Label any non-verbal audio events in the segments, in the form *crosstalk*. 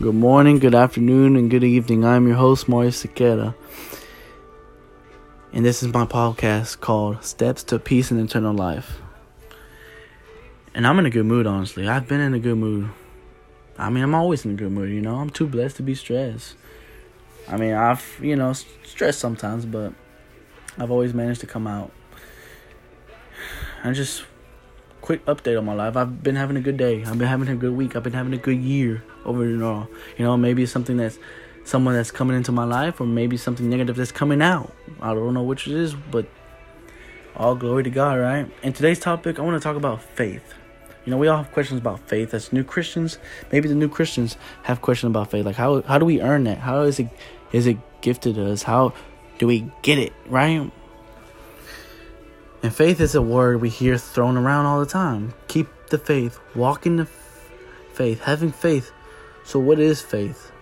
Good morning, good afternoon, and good evening. I'm your host, Mario Sequeira. And this is my podcast called Steps to Peace and Eternal Life. And I'm in a good mood, honestly. I've been in a good mood. I mean, I'm always in a good mood, you know? I'm too blessed to be stressed. I mean, I've, you know, stressed sometimes, but I've always managed to come out. I just quick update on my life. I've been having a good day. I've been having a good week. I've been having a good year over and all. You know, maybe it's something that's someone that's coming into my life, or maybe something negative that's coming out. I don't know which it is, but all glory to God, right? In today's topic, I want to talk about faith. You know, we all have questions about faith as new Christians. Maybe the new Christians have questions about faith, like how how do we earn that? How is it is it gifted to us? How do we get it right? And faith is a word we hear thrown around all the time. Keep the faith, walk in the f- faith, having faith. So, what is faith?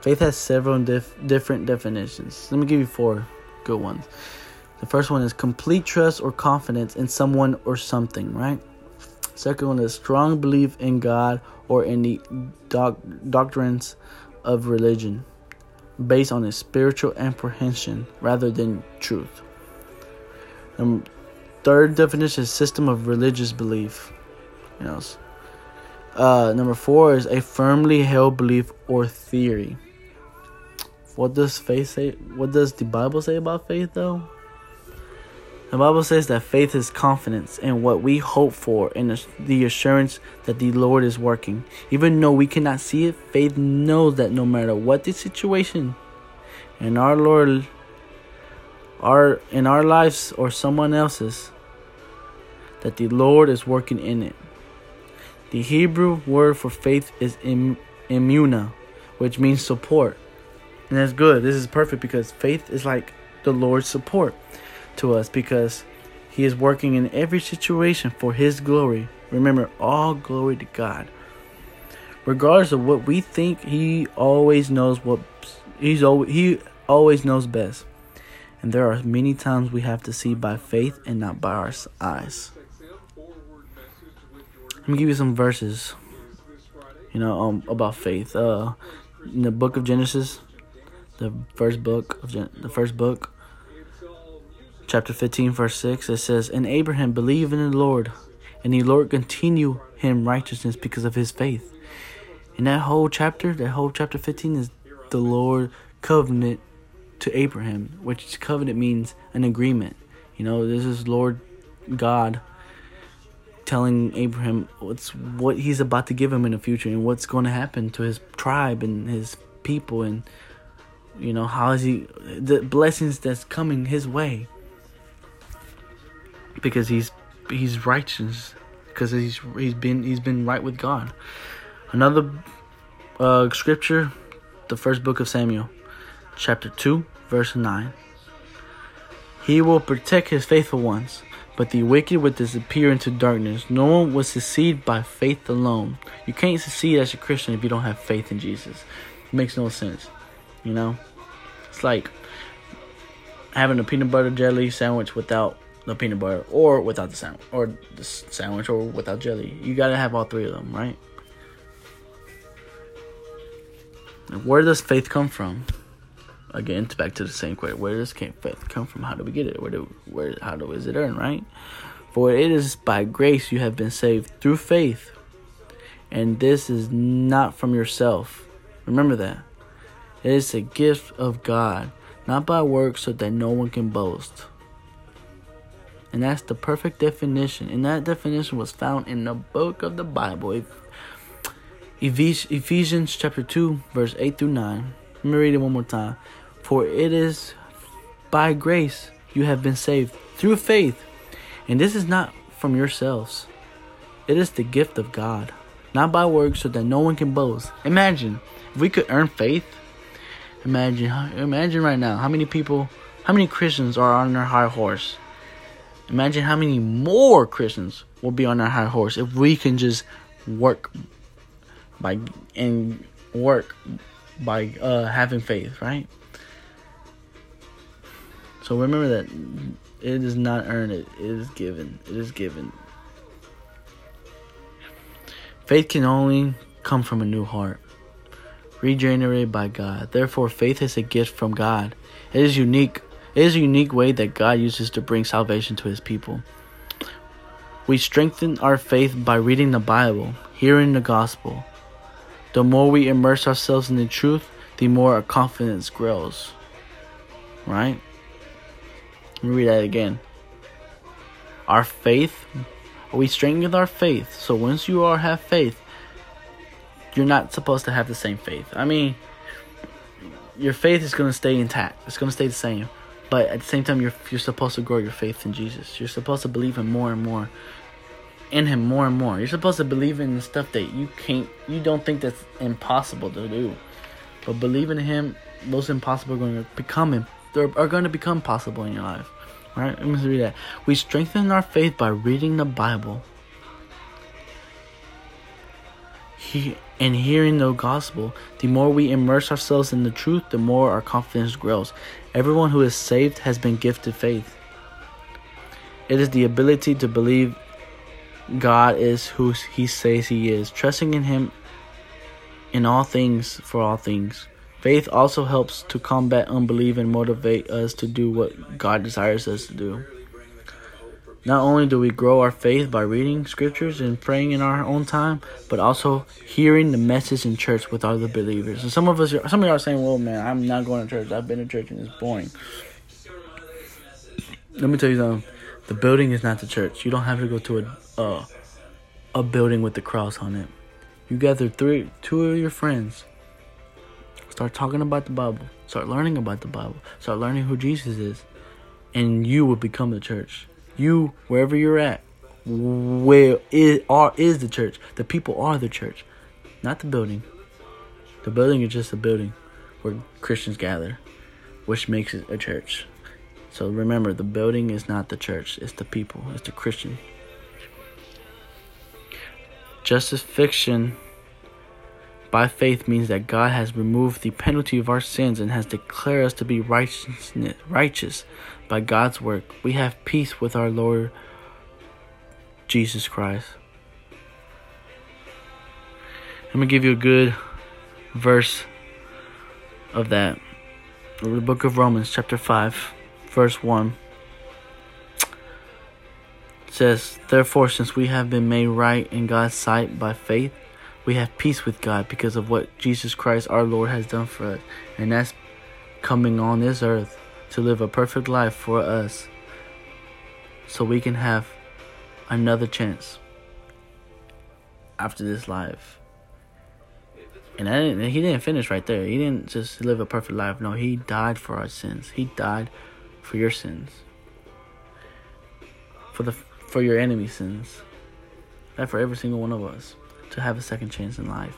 Faith has several dif- different definitions. Let me give you four good ones. The first one is complete trust or confidence in someone or something, right? Second one is strong belief in God or in the doc- doctrines of religion based on a spiritual apprehension rather than truth. Um, Third definition is system of religious belief. You know, uh, number four is a firmly held belief or theory. What does faith say? What does the Bible say about faith, though? The Bible says that faith is confidence in what we hope for and the assurance that the Lord is working. Even though we cannot see it, faith knows that no matter what the situation, in our Lord our in our lives or someone else's that the Lord is working in it. The Hebrew word for faith is im, emunah, which means support. And that's good. This is perfect because faith is like the Lord's support to us because he is working in every situation for his glory. Remember, all glory to God. Regardless of what we think, he always knows what he's always, he always knows best. And there are many times we have to see by faith and not by our eyes. Let me give you some verses, you know, um, about faith. Uh, in the book of Genesis, the first book of Gen- the first book, chapter fifteen, verse six, it says, "And Abraham believed in the Lord, and the Lord continue him righteousness because of his faith." In that whole chapter, that whole chapter fifteen is the Lord covenant to Abraham, which covenant means an agreement. You know, this is Lord God telling Abraham what's what he's about to give him in the future and what's going to happen to his tribe and his people and you know how is he the blessings that's coming his way because he's he's righteous because he's he's been he's been right with God. Another uh, scripture, the first book of Samuel chapter 2, verse 9. He will protect his faithful ones, but the wicked will disappear into darkness. No one will succeed by faith alone. You can't succeed as a Christian if you don't have faith in Jesus. It makes no sense. You know? It's like having a peanut butter jelly sandwich without the peanut butter or without the sandwich or the sandwich or without jelly. You got to have all three of them, right? Where does faith come from? Again, back to the same question: Where does faith come from? How do we get it? Where do where how do is it earned? Right? For it is by grace you have been saved through faith, and this is not from yourself. Remember that. It is a gift of God, not by works, so that no one can boast. And that's the perfect definition. And that definition was found in the book of the Bible. Ephesians chapter 2, verse 8 through 9. Let me read it one more time. For it is by grace you have been saved through faith. And this is not from yourselves, it is the gift of God, not by works, so that no one can boast. Imagine if we could earn faith. Imagine, imagine right now how many people, how many Christians are on their high horse. Imagine how many more Christians will be on our high horse if we can just work by and work by uh, having faith, right? So remember that it is not earned, it is given. It is given. Faith can only come from a new heart. regenerated by God. Therefore, faith is a gift from God. It is unique. It is a unique way that God uses to bring salvation to his people. We strengthen our faith by reading the Bible, hearing the gospel. The more we immerse ourselves in the truth, the more our confidence grows. Right? Read that again. Our faith, we strengthen our faith. So once you are have faith, you're not supposed to have the same faith. I mean, your faith is going to stay intact. It's going to stay the same. But at the same time, you're you're supposed to grow your faith in Jesus. You're supposed to believe Him more and more, in Him more and more. You're supposed to believe in stuff that you can't, you don't think that's impossible to do. But believing in Him, those impossible are going to become, are going to become possible in your life. Right, let me read that. We strengthen our faith by reading the Bible. He, and hearing the gospel, the more we immerse ourselves in the truth, the more our confidence grows. Everyone who is saved has been gifted faith. It is the ability to believe God is who He says He is, trusting in Him in all things for all things. Faith also helps to combat unbelief and motivate us to do what God desires us to do. Not only do we grow our faith by reading scriptures and praying in our own time, but also hearing the message in church with other believers. And some of us, some of y'all are saying, "Well, man, I'm not going to church. I've been to church and it's boring." Let me tell you something. The building is not the church. You don't have to go to a a building with the cross on it. You gather three, two of your friends. Start talking about the Bible. Start learning about the Bible. Start learning who Jesus is, and you will become the church you wherever you're at where is are is the church the people are the church not the building the building is just a building where christians gather which makes it a church so remember the building is not the church it's the people it's the christian justification by faith means that God has removed the penalty of our sins and has declared us to be righteous, righteous by God's work, we have peace with our Lord Jesus Christ. I'm going to give you a good verse of that. The book of Romans, chapter 5, verse 1 it says, Therefore, since we have been made right in God's sight by faith, we have peace with God because of what Jesus Christ our Lord has done for us. And that's coming on this earth to live a perfect life for us so we can have another chance after this life. And didn't, he didn't finish right there. He didn't just live a perfect life. No, he died for our sins. He died for your sins. For the for your enemy sins. That for every single one of us to have a second chance in life.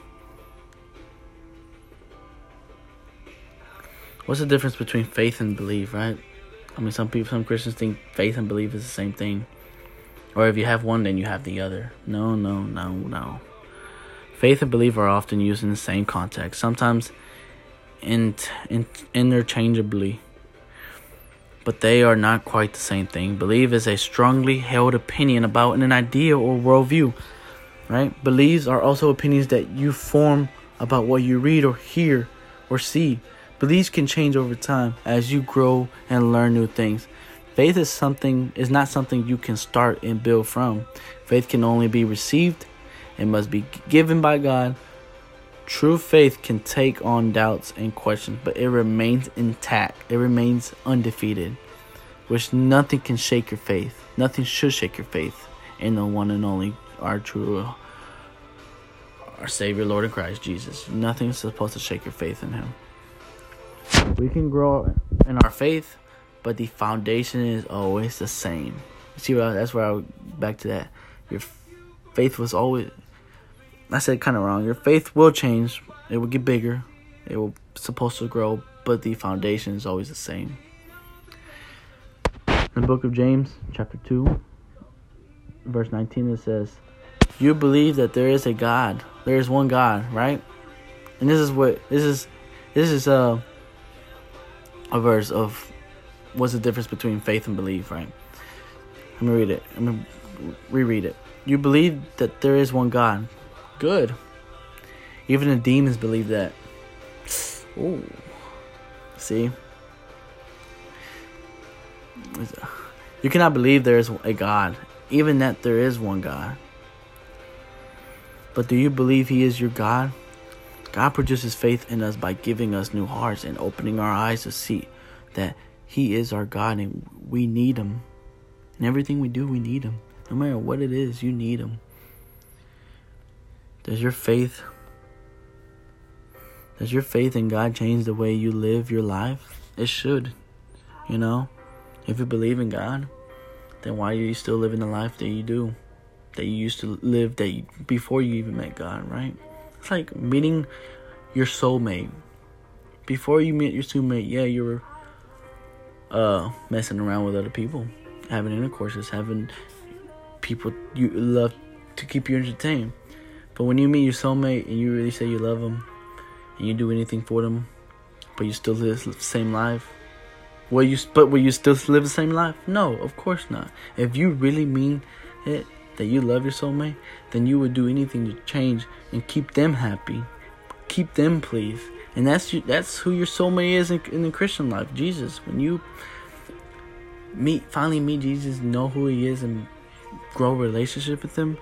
what's the difference between faith and belief, right? I mean, some people, some Christians think faith and belief is the same thing. Or if you have one, then you have the other. No, no, no, no. Faith and belief are often used in the same context, sometimes in, in, interchangeably, but they are not quite the same thing. Belief is a strongly held opinion about an idea or worldview, right? Beliefs are also opinions that you form about what you read or hear or see. Beliefs can change over time as you grow and learn new things. Faith is something is not something you can start and build from. Faith can only be received and must be given by God. True faith can take on doubts and questions, but it remains intact. It remains undefeated, which nothing can shake your faith. Nothing should shake your faith in the one and only our true our Savior, Lord and Christ Jesus. Nothing is supposed to shake your faith in Him. We can grow in our faith, but the foundation is always the same. See, that's where I back to that. Your faith was always. I said kind of wrong. Your faith will change. It will get bigger. It will supposed to grow, but the foundation is always the same. In the book of James, chapter two, verse nineteen, it says, "You believe that there is a God. There is one God, right?" And this is what this is. This is uh a verse of what's the difference between faith and belief, right? Let me read it. Let me reread it. You believe that there is one God. Good. Even the demons believe that. Ooh. See? You cannot believe there is a God, even that there is one God. But do you believe He is your God? God produces faith in us by giving us new hearts and opening our eyes to see that He is our God and we need Him. In everything we do, we need Him. No matter what it is, you need Him. Does your faith does your faith in God change the way you live your life? It should. You know? If you believe in God, then why are you still living the life that you do? That you used to live that you, before you even met God, right? It's like meeting your soulmate. Before you meet your soulmate, yeah, you were uh messing around with other people, having intercourses, having people you love to keep you entertained. But when you meet your soulmate and you really say you love them, and you do anything for them, but you still live the same life? Will you? But will you still live the same life? No, of course not. If you really mean it, that you love your soulmate, then you would do anything to change and keep them happy, keep them pleased, and that's you, that's who your soulmate is in, in the Christian life, Jesus. When you meet, finally meet Jesus, know who He is, and grow a relationship with Him,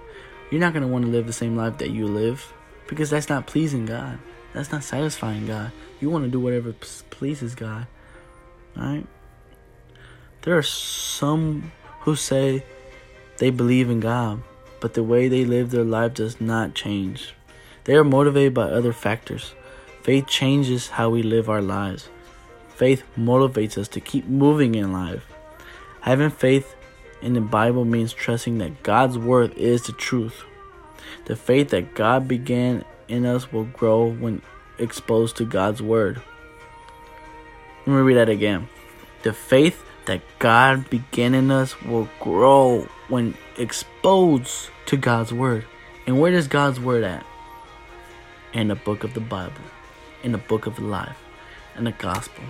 you're not gonna want to live the same life that you live because that's not pleasing God. That's not satisfying God. You want to do whatever pleases God. Alright? There are some who say they believe in God, but the way they live their life does not change. They are motivated by other factors. Faith changes how we live our lives. Faith motivates us to keep moving in life. Having faith in the Bible means trusting that God's word is the truth. The faith that God began in us will grow when exposed to God's word. Let me read that again. The faith that God began in us will grow when exposed to God's word. And where is God's word at? In the book of the Bible, in the book of life, in the gospel.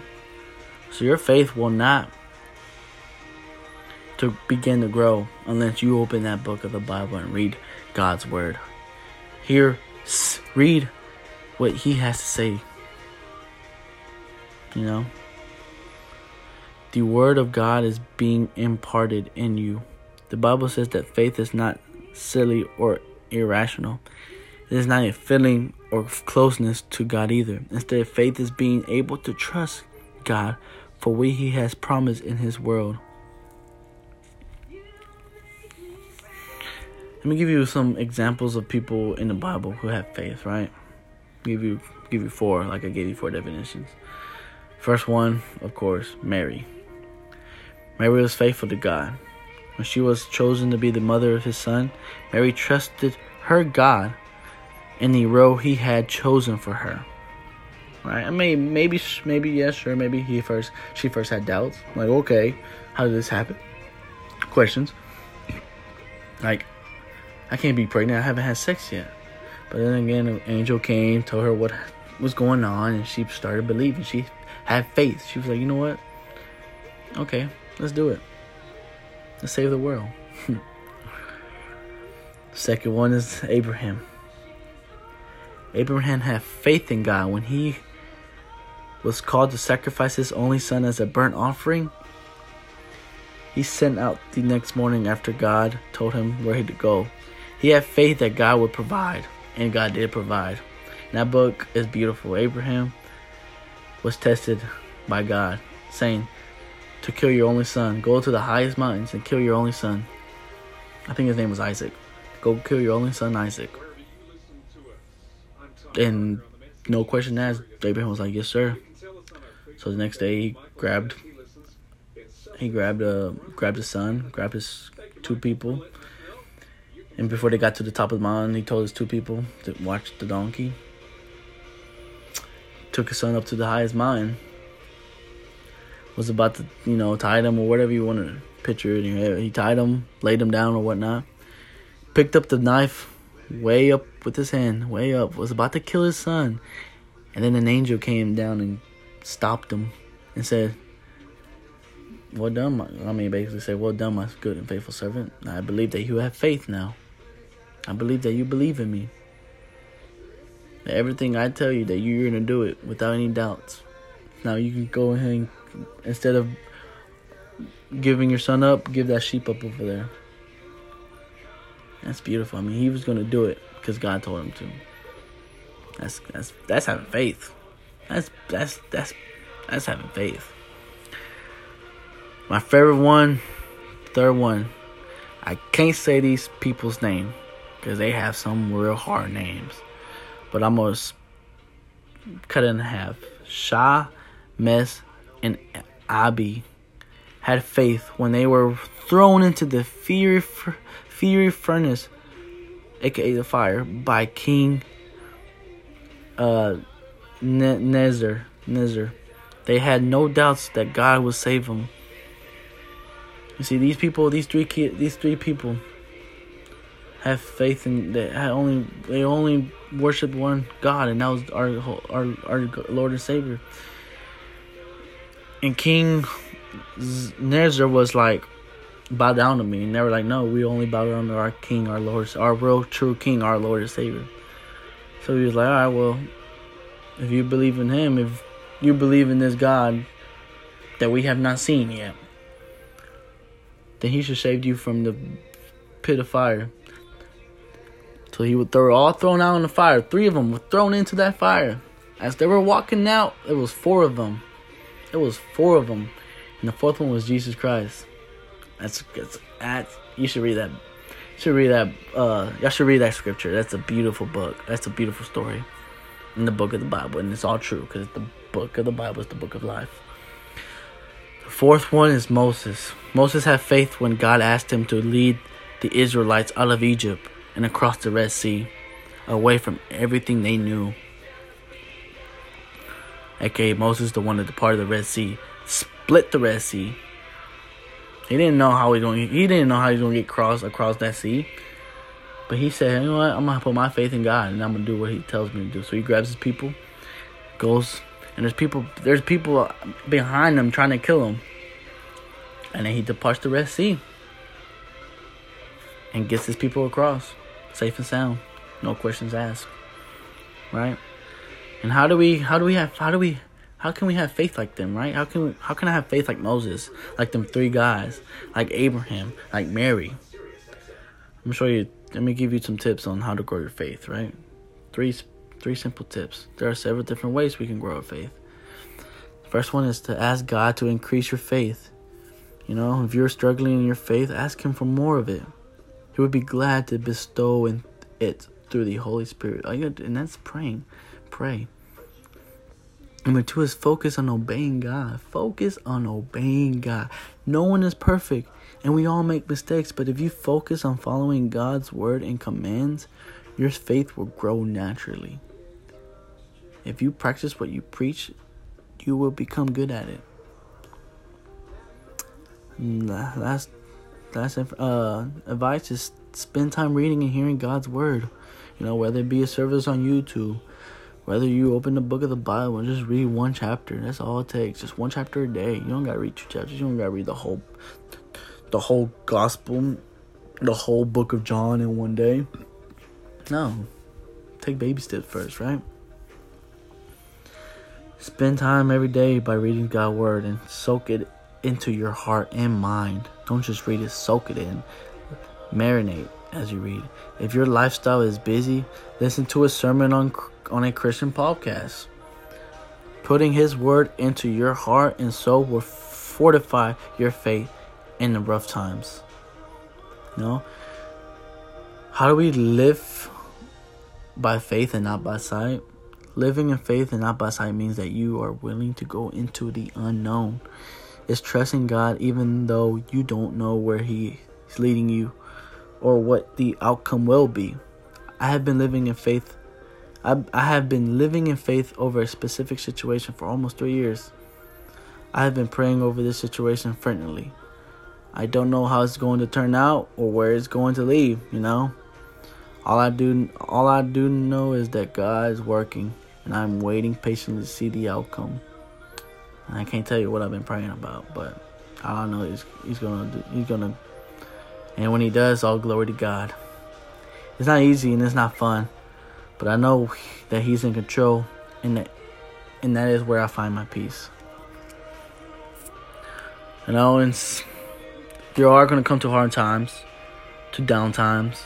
So your faith will not to begin to grow unless you open that book of the Bible and read God's word. Hear read what he has to say. You know? The word of God is being imparted in you. The Bible says that faith is not silly or irrational. It is not a feeling or closeness to God either. Instead, faith is being able to trust God for what He has promised in His world. Let me give you some examples of people in the Bible who have faith, right? Give you give you four, like I gave you four definitions. First one, of course, Mary. Mary was faithful to God. When she was chosen to be the mother of his son, Mary trusted her God in the role he had chosen for her. Right? I mean, maybe, maybe yes, sure. Maybe he first, she first had doubts. Like, okay, how did this happen? Questions. Like, I can't be pregnant. I haven't had sex yet. But then again, an angel came, told her what was going on, and she started believing. She had faith. She was like, you know what? Okay, let's do it. Let's save the world. *laughs* Second one is Abraham. Abraham had faith in God when he was called to sacrifice his only son as a burnt offering. He sent out the next morning after God told him where he to go. He had faith that God would provide, and God did provide. And that book is beautiful. Abraham was tested by God, saying, To kill your only son, go to the highest mountains and kill your only son. I think his name was Isaac. Go kill your only son, Isaac. And no question asked, Abraham was like, Yes, sir. So the next day he grabbed he grabbed uh grabbed his son, grabbed his two people, and before they got to the top of the mountain, he told his two people to watch the donkey. Took his son up to the highest mountain. Was about to, you know, tie him or whatever you want to picture it. He tied him, laid him down or whatnot. Picked up the knife way up with his hand, way up. Was about to kill his son. And then an angel came down and stopped him and said, well done, my, I mean, basically say, well done, my good and faithful servant. I believe that you have faith now. I believe that you believe in me. everything I tell you that you're gonna do it without any doubts. Now you can go ahead and instead of giving your son up, give that sheep up over there. That's beautiful. I mean, he was gonna do it because God told him to. That's that's that's having faith. That's that's that's that's having faith. My favorite one, third one. I can't say these people's name because they have some real hard names, but I'm gonna cut it in half. Shah, Mes, and Abi had faith when they were thrown into the fiery, fiery furnace, aka the fire, by King uh, Nezer. Nezer. They had no doubts that God would save them. You see, these people, these three, these three people, have faith in that. Only they only worship one God, and that was our our our Lord and Savior. And King Nezer was like, bow down to me. And they were like, no, we only bow down to our King, our Lord, our real true King, our Lord and Savior. So he was like, all right, well, if you believe in Him, if you believe in this God that we have not seen yet, then He should save you from the pit of fire. So he would throw all thrown out in the fire. Three of them were thrown into that fire. As they were walking out, there was four of them. It was four of them, and the fourth one was Jesus Christ. That's that's, you should read that. You should read that. Uh, y'all should read that scripture. That's a beautiful book. That's a beautiful story in the book of the Bible, and it's all true because the book of the Bible is the book of life. The fourth one is Moses. Moses had faith when God asked him to lead the Israelites out of Egypt and across the Red Sea, away from everything they knew. Aka Moses, the one that departed the Red Sea, split the Red Sea. He didn't know how he going. He didn't know how he's gonna get cross across that sea. But he said, you know what? I'm gonna put my faith in God, and I'm gonna do what He tells me to do. So he grabs his people, goes, and there's people. There's people behind him trying to kill him, and then he departs the Red Sea and gets his people across safe and sound, no questions asked. Right? And how do we how do we have how do we how can we have faith like them, right? How can we, how can I have faith like Moses, like them three guys, like Abraham, like Mary? I'm show you let me give you some tips on how to grow your faith, right? Three three simple tips. There are several different ways we can grow our faith. The first one is to ask God to increase your faith. You know, if you're struggling in your faith, ask him for more of it. He would be glad to bestow in it through the Holy Spirit. And that's praying. Pray. Number two is focus on obeying God. Focus on obeying God. No one is perfect, and we all make mistakes. But if you focus on following God's word and commands, your faith will grow naturally. If you practice what you preach, you will become good at it. Last that's uh, advice is spend time reading and hearing God's word. You know, whether it be a service on YouTube, whether you open the book of the Bible and just read one chapter. That's all it takes. Just one chapter a day. You don't gotta read two chapters. You don't gotta read the whole, the whole gospel, the whole book of John in one day. No, take baby steps first, right? Spend time every day by reading God's word and soak it into your heart and mind. Don't just read it, soak it in. Marinate as you read. If your lifestyle is busy, listen to a sermon on on a Christian podcast. Putting his word into your heart and soul will fortify your faith in the rough times. You know? How do we live by faith and not by sight? Living in faith and not by sight means that you are willing to go into the unknown is trusting God even though you don't know where He is leading you or what the outcome will be. I have been living in faith. I, I have been living in faith over a specific situation for almost three years. I have been praying over this situation fervently. I don't know how it's going to turn out or where it's going to lead, you know. All I do all I do know is that God is working and I'm waiting patiently to see the outcome. I can't tell you what I've been praying about, but I know is he's gonna do, he's gonna, and when he does, all glory to God. It's not easy and it's not fun, But I know that He's in control, and that, and that is where I find my peace. You know, and you are going to come to hard times, to down times.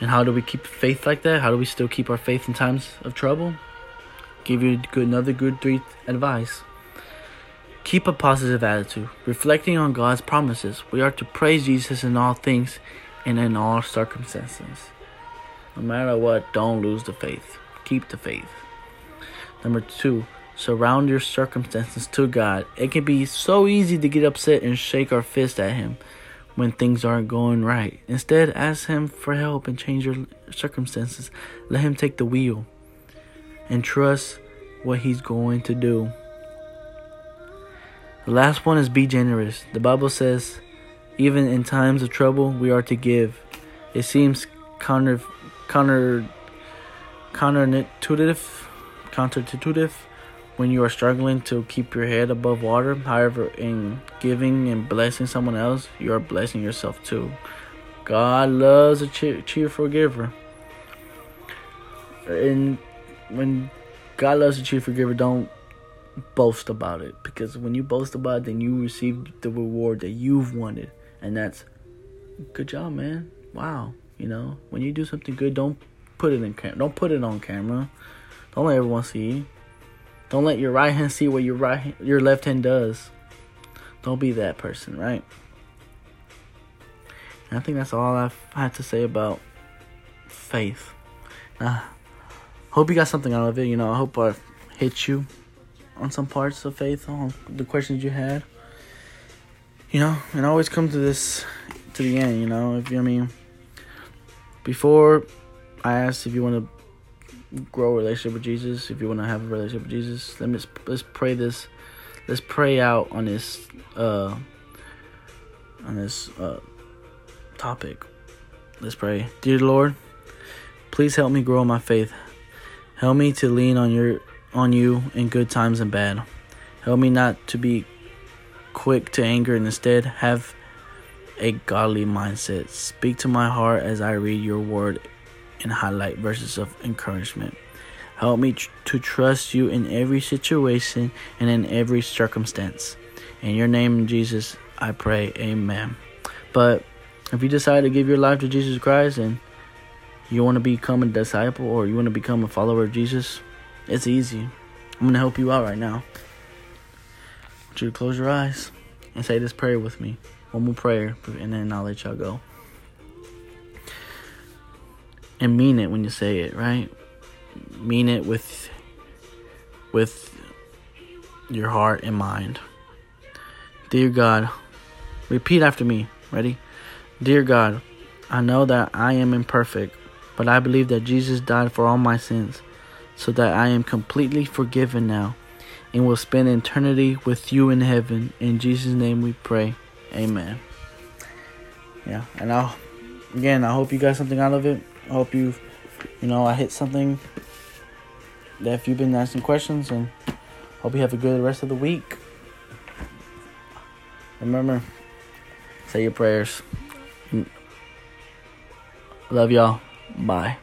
And how do we keep faith like that? How do we still keep our faith in times of trouble? Give you good, another good three advice. Keep a positive attitude, reflecting on God's promises. We are to praise Jesus in all things and in all circumstances. No matter what, don't lose the faith. Keep the faith. Number two, surround your circumstances to God. It can be so easy to get upset and shake our fist at Him when things aren't going right. Instead, ask Him for help and change your circumstances. Let Him take the wheel and trust what He's going to do. The last one is be generous. The Bible says, even in times of trouble, we are to give. It seems counter, counter, counterintuitive, counterintuitive when you are struggling to keep your head above water. However, in giving and blessing someone else, you are blessing yourself too. God loves a cheer, cheerful giver. And when God loves a cheerful giver, don't boast about it because when you boast about it, then you receive the reward that you've wanted, and that's good job, man. Wow, you know when you do something good, don't put it in cam- don't put it on camera. Don't let everyone see. Don't let your right hand see what your right your left hand does. Don't be that person, right? And I think that's all I've had to say about faith. Uh, hope you got something out of it. You know, I hope I hit you on some parts of faith, on the questions you had. You know, and always come to this to the end. You know, if you I mean, before I asked if you want to grow a relationship with Jesus, if you want to have a relationship with Jesus, let me let's pray this. Let's pray out on this uh on this uh topic. Let's pray. Dear Lord, please help me grow my faith. Help me to lean on your on you in good times and bad. Help me not to be quick to anger and instead have a godly mindset. Speak to my heart as I read your word and highlight verses of encouragement. Help me tr- to trust you in every situation and in every circumstance. In your name, Jesus, I pray. Amen. But if you decide to give your life to Jesus Christ and you want to become a disciple or you want to become a follower of Jesus, it's easy. I'm going to help you out right now. I want you to close your eyes and say this prayer with me. One more prayer, and then I'll let y'all go. And mean it when you say it, right? Mean it with with your heart and mind. Dear God, repeat after me. Ready? Dear God, I know that I am imperfect, but I believe that Jesus died for all my sins so that I am completely forgiven now and will spend eternity with you in heaven. In Jesus' name we pray. Amen. Yeah, and I'll again I hope you got something out of it. I hope you you know I hit something that if you've been asking questions and hope you have a good rest of the week. Remember, say your prayers. Love y'all. Bye.